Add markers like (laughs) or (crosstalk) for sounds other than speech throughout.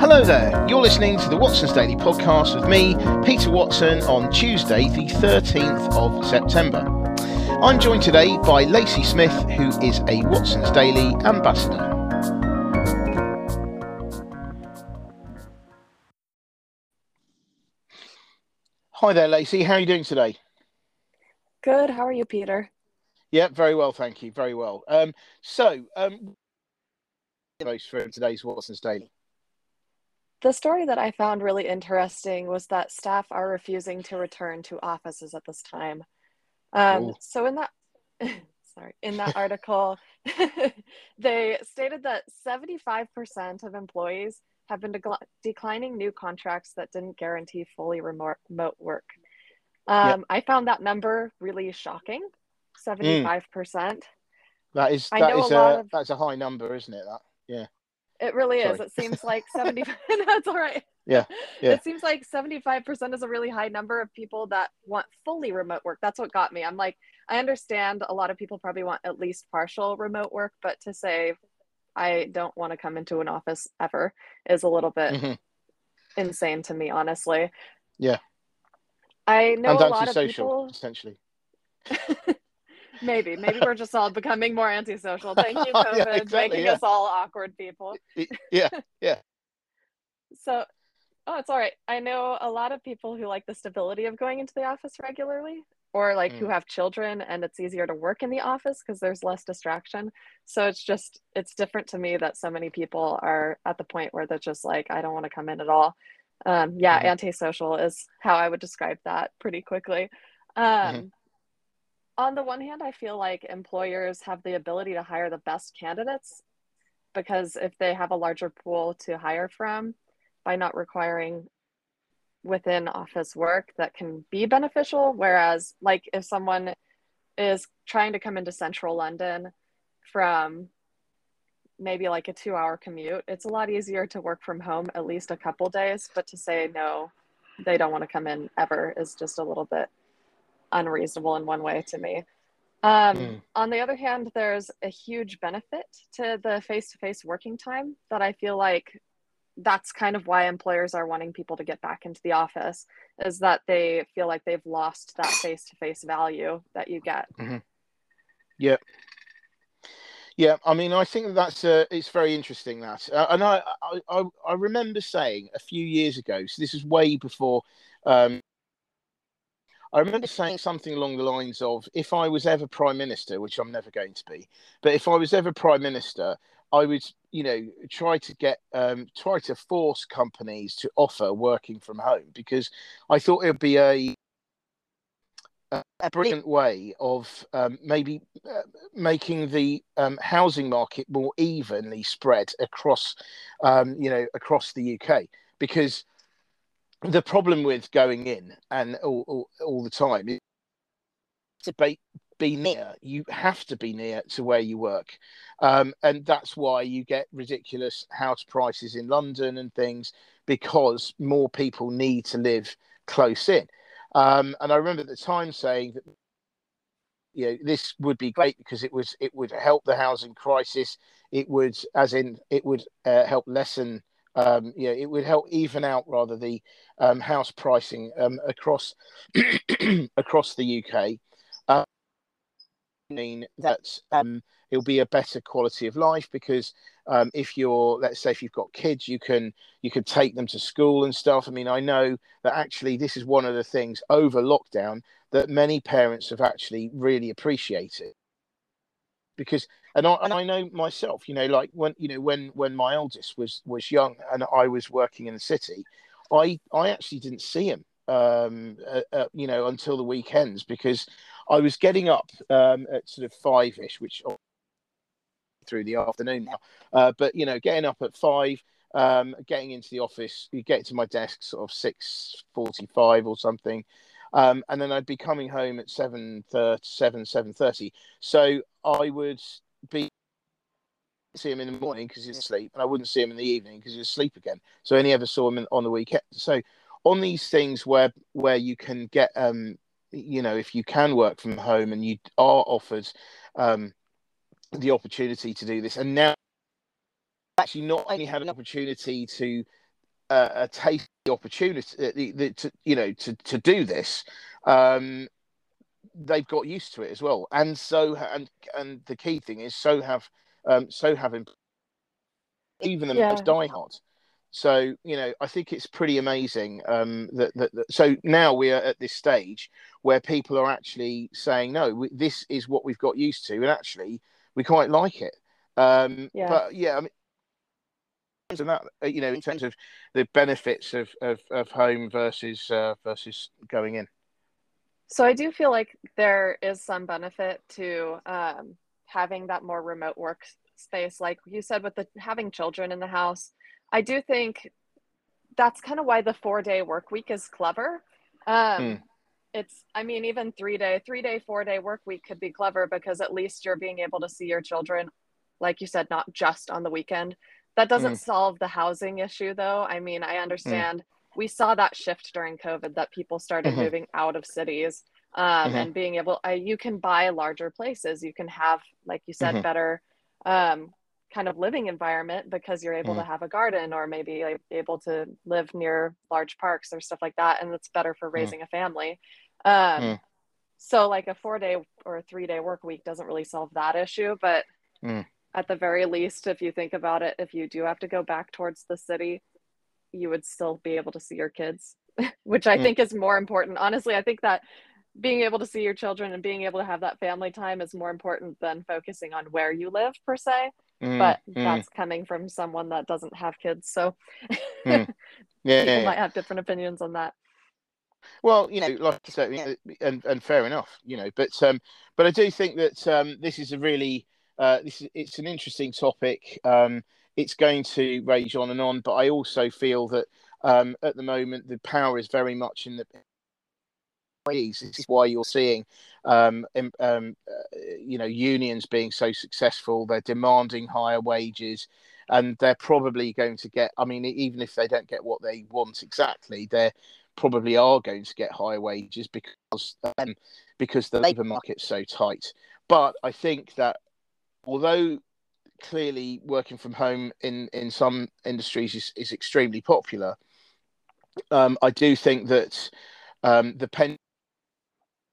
Hello there, you're listening to the Watson's Daily podcast with me, Peter Watson, on Tuesday, the 13th of September. I'm joined today by Lacey Smith, who is a Watson's Daily ambassador. Hi there, Lacey. How are you doing today? Good. How are you, Peter? Yeah, very well, thank you. Very well. Um, so, um, for today's Watson's Daily. The story that I found really interesting was that staff are refusing to return to offices at this time. Um, so in that, (laughs) sorry, in that (laughs) article, (laughs) they stated that 75% of employees have been de- declining new contracts that didn't guarantee fully remote, remote work. Um, yep. I found that number really shocking. 75%. Mm. That is that is a, a of, that's a high number, isn't it? That yeah. It really Sorry. is. It seems like 70 that's (laughs) all right. Yeah. Yeah. It seems like 75% is a really high number of people that want fully remote work. That's what got me. I'm like, I understand a lot of people probably want at least partial remote work, but to say I don't want to come into an office ever is a little bit mm-hmm. insane to me, honestly. Yeah. I know and a lot of people essentially. (laughs) maybe, maybe we're just all becoming more antisocial. Thank you, (laughs) COVID, yeah, exactly, making yeah. us all awkward people. yeah, yeah. (laughs) So, oh, it's all right. I know a lot of people who like the stability of going into the office regularly, or like mm. who have children, and it's easier to work in the office because there's less distraction. So it's just it's different to me that so many people are at the point where they're just like, I don't want to come in at all. Um, yeah, mm. antisocial is how I would describe that pretty quickly. Um, mm-hmm on the one hand, I feel like employers have the ability to hire the best candidates because if they have a larger pool to hire from by not requiring within office work that can be beneficial. Whereas like if someone is trying to come into central london from maybe like a 2 hour commute it's a lot easier to work from home at least a couple days. But to say no they don't want to come in ever is just a little bit unreasonable in one way to me. Um, mm. On the other hand, there's a huge benefit to the face to face working time that I feel like that's kind of why employers are wanting people to get back into the office is that they feel like they've lost that face to face value that you get. Mm-hmm. Yeah. Yeah, I mean, I think that's uh, it's very interesting that, uh, and I, I I remember saying a few years ago. So this is way before um, I remember saying something along the lines of, if I was ever prime minister, which I'm never going to be, but if I was ever prime minister, I would, you know, try to get, um, try to force companies to offer working from home because I thought it would be a, a brilliant way of um, maybe uh, making the um, housing market more evenly spread across, um, you know, across the UK because the problem with going in and all, all, all the time is to be, be near. You have to be near to where you work. Um, and that's why you get ridiculous house prices in London and things because more people need to live close in. Um, and I remember at the time saying that you know this would be great because it was it would help the housing crisis. It would, as in, it would uh, help lessen um, yeah, it would help even out rather the um, house pricing um, across (clears throat) across the UK. Uh, mean that um, it'll be a better quality of life because um, if you're let's say if you've got kids you can you can take them to school and stuff i mean i know that actually this is one of the things over lockdown that many parents have actually really appreciated because and I, and I know myself you know like when you know when when my eldest was was young and I was working in the city I I actually didn't see him um uh, uh, you know until the weekends because I was getting up um at sort of five ish which through the afternoon now uh, but you know getting up at five um getting into the office you get to my desk sort of 6:45 or something um, and then I'd be coming home at 7 7 7.30 so I would be see him in the morning because he's asleep and I wouldn't see him in the evening because he's asleep again so I only ever saw him in, on the weekend so on these things where where you can get um you know if you can work from home and you are offered um the opportunity to do this, and now actually not only had an opportunity to uh, uh taste the opportunity, uh, the, the, to, you know, to to do this. Um, they've got used to it as well, and so and and the key thing is so have um, so have even the yeah. most diehard. So you know, I think it's pretty amazing um, that, that, that, So now we are at this stage where people are actually saying, "No, we, this is what we've got used to," and actually, we quite like it. Um, yeah. But yeah, I mean, and that uh, you know, in terms of the benefits of of, of home versus uh, versus going in. So I do feel like there is some benefit to um, having that more remote work space, like you said, with the having children in the house I do think that's kind of why the four day work week is clever. Um, hmm. It's, I mean, even three day, three day, four day work week could be clever because at least you're being able to see your children, like you said, not just on the weekend. That doesn't hmm. solve the housing issue, though. I mean, I understand hmm. We saw that shift during COVID that people started mm-hmm. moving out of cities um, mm-hmm. and being able, uh, you can buy larger places. You can have, like you said, mm-hmm. better um, kind of living environment because you're able to have a garden or maybe like, able to live near large parks or stuff like that and it's better for mm. raising a family um, mm. so like a four day or a three day work week doesn't really solve that issue but mm. at the very least if you think about it if you do have to go back towards the city you would still be able to see your kids (laughs) which i mm. think is more important honestly i think that being able to see your children and being able to have that family time is more important than focusing on where you live per se Mm, but mm. that's coming from someone that doesn't have kids. So mm. yeah, (laughs) people yeah, might have different opinions on that. Well, you know, like I said, yeah. and and fair enough, you know, but um, but I do think that um, this is a really uh, this is it's an interesting topic. Um, it's going to rage on and on, but I also feel that um, at the moment the power is very much in the this is why you're seeing, um, um, uh, you know, unions being so successful. They're demanding higher wages, and they're probably going to get. I mean, even if they don't get what they want exactly, they're probably are going to get higher wages because um, because the labour market's so tight. But I think that although clearly working from home in in some industries is, is extremely popular, um, I do think that um, the pen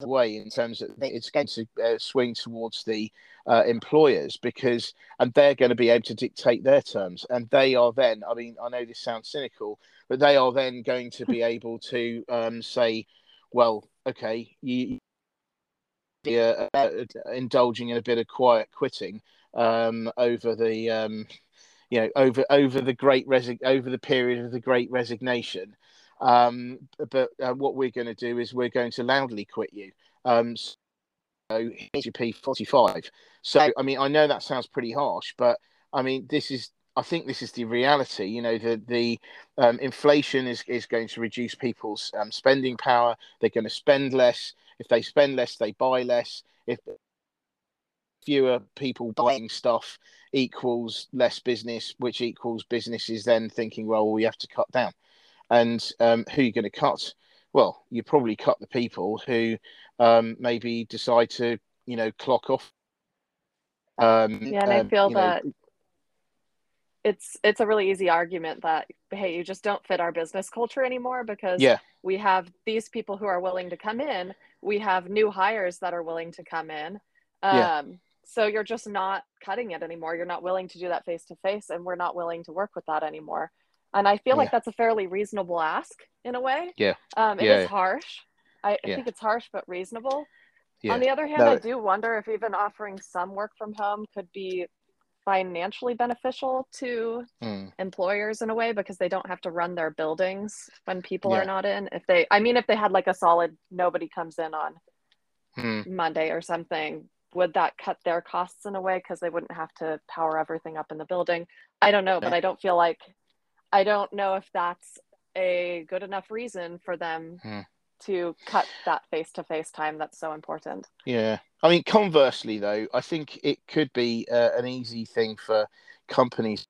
way in terms of it's going to uh, swing towards the uh, employers because and they're going to be able to dictate their terms and they are then i mean i know this sounds cynical but they are then going to be (laughs) able to um, say well okay you uh, uh, indulging in a bit of quiet quitting um, over the um, you know over over the great resi- over the period of the great resignation um, but uh, what we're going to do is we're going to loudly quit you. Um, so your P45. So, I mean, I know that sounds pretty harsh, but I mean, this is, I think this is the reality. You know, the, the um, inflation is, is going to reduce people's um, spending power. They're going to spend less. If they spend less, they buy less. If fewer people buying stuff equals less business, which equals businesses then thinking, well, we have to cut down. And um, who are you going to cut? Well, you probably cut the people who um, maybe decide to, you know, clock off. Um, yeah, and I feel that know, it's it's a really easy argument that hey, you just don't fit our business culture anymore because yeah. we have these people who are willing to come in, we have new hires that are willing to come in. Um, yeah. So you're just not cutting it anymore. You're not willing to do that face to face, and we're not willing to work with that anymore. And I feel yeah. like that's a fairly reasonable ask in a way. Yeah. Um, it yeah. is harsh. I, I yeah. think it's harsh but reasonable. Yeah. On the other hand, no. I do wonder if even offering some work from home could be financially beneficial to mm. employers in a way because they don't have to run their buildings when people yeah. are not in. If they, I mean, if they had like a solid nobody comes in on mm. Monday or something, would that cut their costs in a way because they wouldn't have to power everything up in the building? I don't know, but I don't feel like I don't know if that's a good enough reason for them hmm. to cut that face to face time that's so important. Yeah. I mean, conversely, though, I think it could be uh, an easy thing for companies.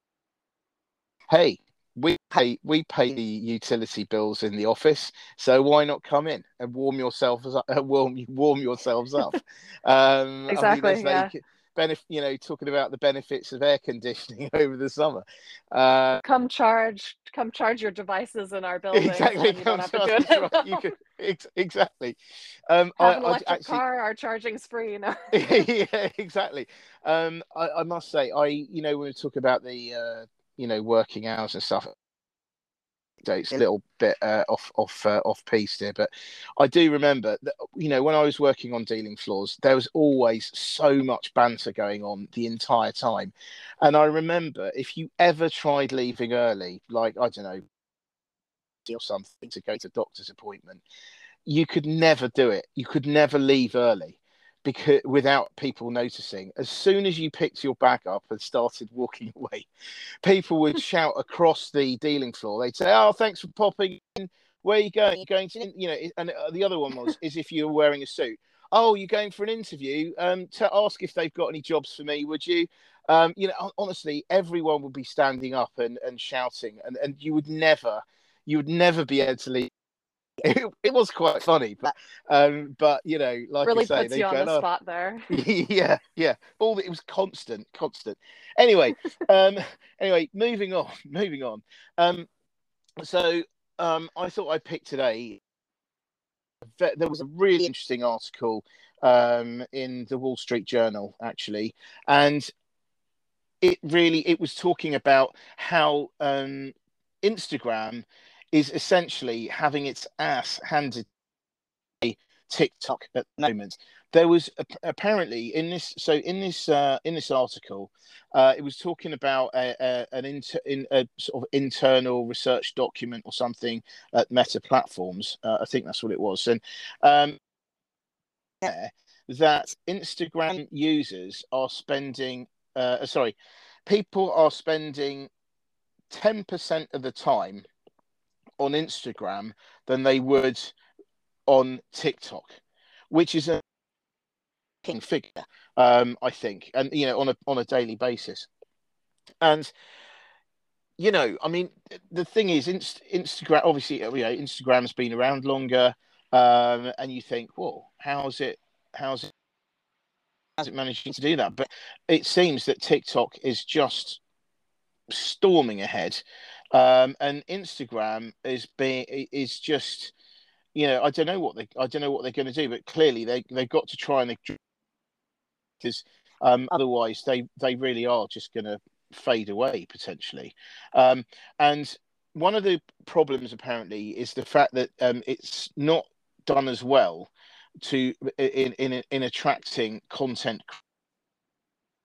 Hey, we pay we pay the utility bills in the office, so why not come in and warm yourselves up, (laughs) warm warm yourselves up? Um, exactly. I mean, yeah benefit, you know, talking about the benefits of air conditioning (laughs) over the summer. Uh, come charge, come charge your devices in our building. Exactly. You don't have to do it. You could, ex- exactly. Um, have I, an I electric actually, car. Our charging's free. No. (laughs) yeah, exactly. Um, I, I must say, I, you know, when we talk about the, uh, you know, working hours and stuff, it's a little bit uh, off off uh, off piece here, but I do remember that you know when I was working on dealing floors, there was always so much banter going on the entire time, and I remember if you ever tried leaving early, like I don't know, or something to go to doctor's appointment, you could never do it. You could never leave early because without people noticing as soon as you picked your bag up and started walking (laughs) away people would shout across the dealing floor. They'd say oh thanks for popping in. Where are you going you're going to you know and uh, the other one was (laughs) is if you were wearing a suit. Oh you're going for an interview? Um to ask if they've got any jobs for me would you? Um you know honestly everyone would be standing up and, and shouting and, and you would never you would never be able to leave (laughs) it, it was quite funny, but um, but you know, like really say, puts you on the spot there. (laughs) yeah, yeah. All the, it was constant, constant. Anyway, (laughs) um, anyway, moving on, moving on. Um, so um, I thought I picked today. There was a really interesting article um, in the Wall Street Journal, actually, and it really it was talking about how um, Instagram is essentially having its ass handed TikTok at the moment. There was apparently in this so in this uh, in this article, uh, it was talking about a, a an inter, in a sort of internal research document or something at Meta Platforms. Uh, I think that's what it was, and um, yeah, that Instagram users are spending. Uh, sorry, people are spending ten percent of the time on Instagram than they would on TikTok, which is a figure, um, I think, and you know, on a on a daily basis. And you know, I mean, the thing is, Inst- Instagram obviously, you know, Instagram's been around longer, um, and you think, well, how's it? How's it? How's it managing to do that? But it seems that TikTok is just storming ahead um, and Instagram is being is just you know I don't know what they I don't know what they're going to do, but clearly they they've got to try and because um, otherwise they they really are just going to fade away potentially. Um, and one of the problems apparently is the fact that um, it's not done as well to in in in attracting content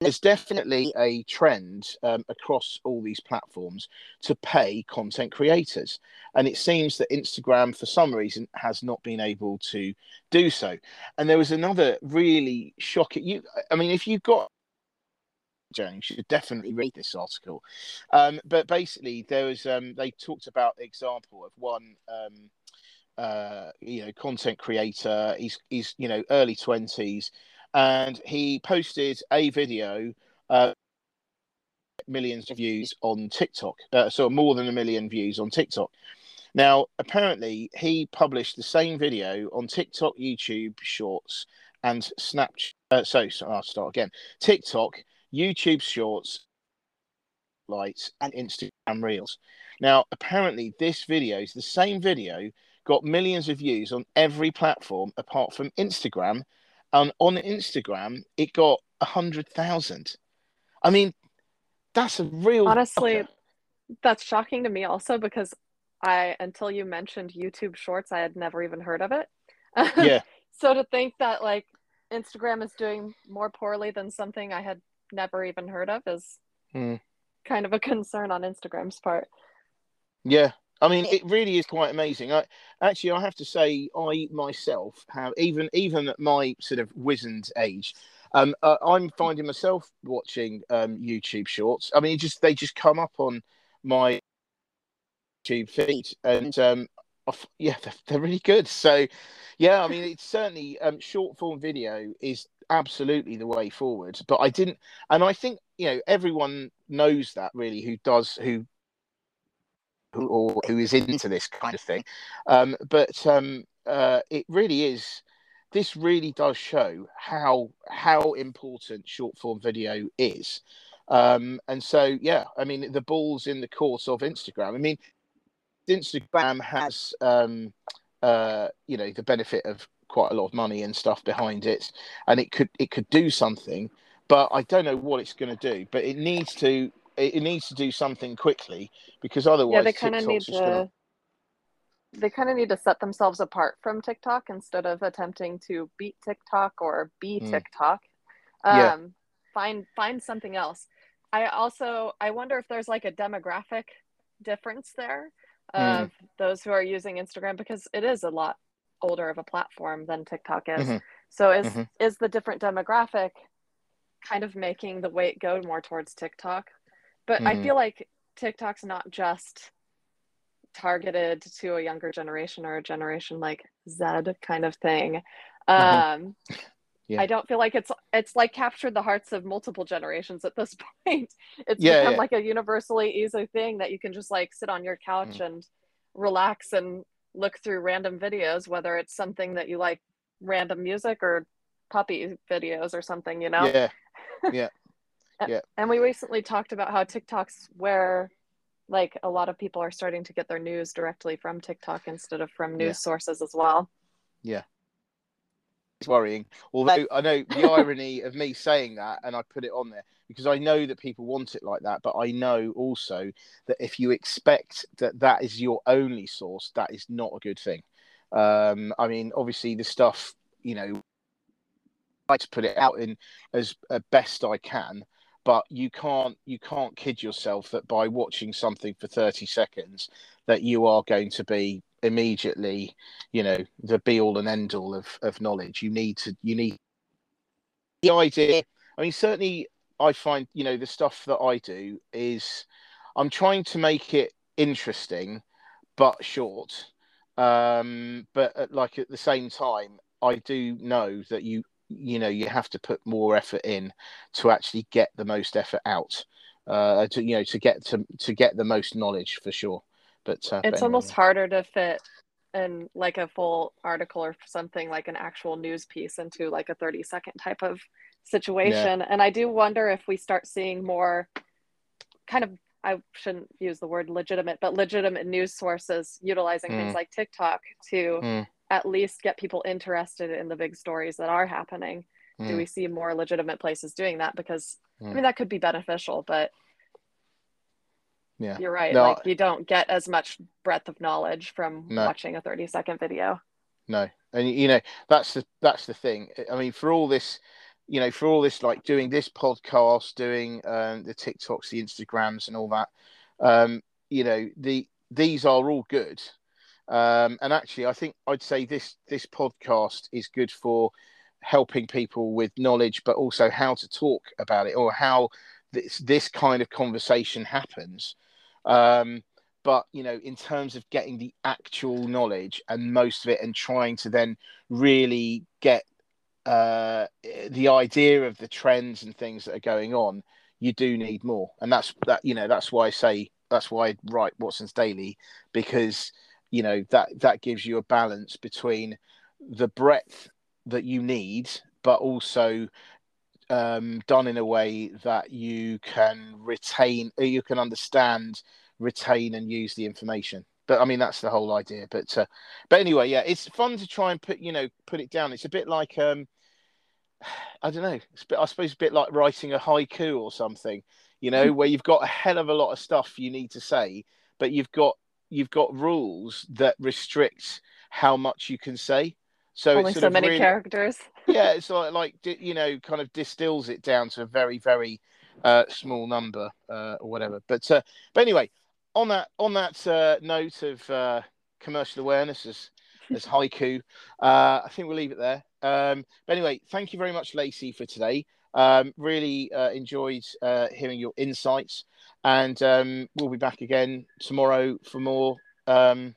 there's definitely a trend um, across all these platforms to pay content creators. And it seems that Instagram, for some reason, has not been able to do so. And there was another really shocking. You, I mean, if you've got Joan, you should definitely read this article. Um, but basically, there was um, they talked about the example of one, um, uh, you know, content creator. He's he's you know early twenties and he posted a video, uh, millions of views on TikTok, uh, so more than a million views on TikTok. Now, apparently, he published the same video on TikTok, YouTube Shorts, and Snapchat. Uh, so, so I'll start again. TikTok, YouTube Shorts, lights, and Instagram Reels. Now, apparently, this video is the same video, got millions of views on every platform apart from Instagram and on Instagram, it got a hundred thousand. I mean, that's a real. Honestly, that's shocking to me also because I until you mentioned YouTube Shorts, I had never even heard of it. (laughs) Yeah. so to think that like Instagram is doing more poorly than something I had never even heard of is hmm. kind of a concern on Instagram's part. Yeah, I mean, it really is quite amazing. I actually, I have to say, I myself have even even at my sort of wizened age, um, uh, I'm finding myself watching um, YouTube Shorts. I mean, just they just come up on my YouTube feed, and um, yeah, they're, they're, really good. So, yeah, I mean, it's certainly um, short form video is absolutely the way forward. But I didn't, and I think you know everyone knows that really who does who who, or who is into this kind of thing. Um, but um, uh, it really is. this really does show how how important short form video is. Um, and so, yeah, I mean, the ball's in the course of Instagram. I mean, Instagram has, um, uh, you know, the benefit of quite a lot of money and stuff behind it, and it could it could do something, but I don't know what it's going to do. But it needs to it, needs to do something quickly because otherwise, yeah, they kind of need to. Gonna... They kind of need to set themselves apart from TikTok instead of attempting to beat TikTok or be mm. TikTok. Um, yeah. Find find something else. I also I wonder if there's like a demographic difference there hmm. of mm. those who are using Instagram because it is a lot older of a platform than TikTok is. Mm-hmm. So is mm-hmm. is the different demographic kind of making the weight go more towards TikTok? But mm-hmm. I feel like TikTok's not just targeted to a younger generation or a generation like Z kind of thing. Mm-hmm. Um, yeah. I don't feel like it's it's like captured the hearts of multiple generations at this (laughs) point. It's yeah, become yeah. like a universally easy thing that you can just like sit on your couch mm. and relax and look through random videos, whether it's something that you like random music or puppy videos or something, you know? Yeah. (laughs) Yeah. Yeah. And we recently talked about how TikTok's where like a lot of people are starting to get their news directly from TikTok instead of from news yeah. sources as well. Yeah. It's worrying. Although I know the (laughs) irony of me saying that and I put it on there because I know that people want it like that. But I know also that if you expect that that is your only source, that is not a good thing. Um, I mean, obviously, the stuff, you know, I like to put it out in as uh, best I can, but you can't you can't kid yourself that by watching something for 30 seconds that you are going to be immediately you know the be all and end all of, of knowledge you need to you need the idea i mean certainly I find, you know, the stuff that I do is I'm trying to make it interesting but short. Um, but at, like at the same time, I do know that you, you know, you have to put more effort in to actually get the most effort out. Uh, to you know, to get to to get the most knowledge for sure. But uh, it's but almost harder to fit in like a full article or something like an actual news piece into like a 30 second type of situation. Yeah. And I do wonder if we start seeing more kind of, I shouldn't use the word legitimate, but legitimate news sources utilizing mm. things like TikTok to mm. At least get people interested in the big stories that are happening. Mm. Do we see more legitimate places doing that? Because I mm. mean, that could be beneficial, but yeah, you're right. No, like you don't get as much breadth of knowledge from no. watching a 30 second video. No, and you know that's the that's the thing. I mean, for all this you know, for all this, like doing this podcast, doing um, the TikToks, the Instagrams, and all that, um, you know, the these are all good. Um, and actually, I think I'd say this this podcast is good for helping people with knowledge, but also how to talk about it or how this this kind of conversation happens. Um, but you know, in terms of getting the actual knowledge and most of it, and trying to then really get uh, the idea of the trends and things that are going on, you do need more, and that's that. You know, that's why I say that's why I write Watson's Daily because you know that that gives you a balance between the breadth that you need, but also um, done in a way that you can retain, you can understand, retain, and use the information but I mean that's the whole idea. But uh, but anyway, yeah, it's fun to try and put you know put it down. It's a bit like um, I don't know. Bit, I suppose a bit like writing a haiku or something. You know, mm-hmm. where you've got a hell of a lot of stuff you need to say, but you've got you've got rules that restrict how much you can say. So only so many really, characters. (laughs) yeah, (laughs) it's like like you know, kind of distills it down to a very very uh, small number uh, or whatever. But uh, but anyway, on that on that uh, note of uh, commercial awareness as as (laughs) haiku, uh, I think we'll leave it there. Um, but anyway, thank you very much, Lacey, for today. Um, really uh, enjoyed uh, hearing your insights, and um, we'll be back again tomorrow for more. Um,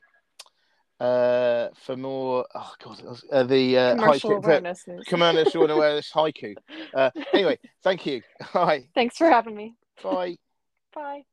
uh, for more, oh god, uh, the uh, commercial haiku, awareness, commercial awareness (laughs) haiku. Uh, anyway, thank you. (laughs) Hi. Thanks for having me. Bye. Bye.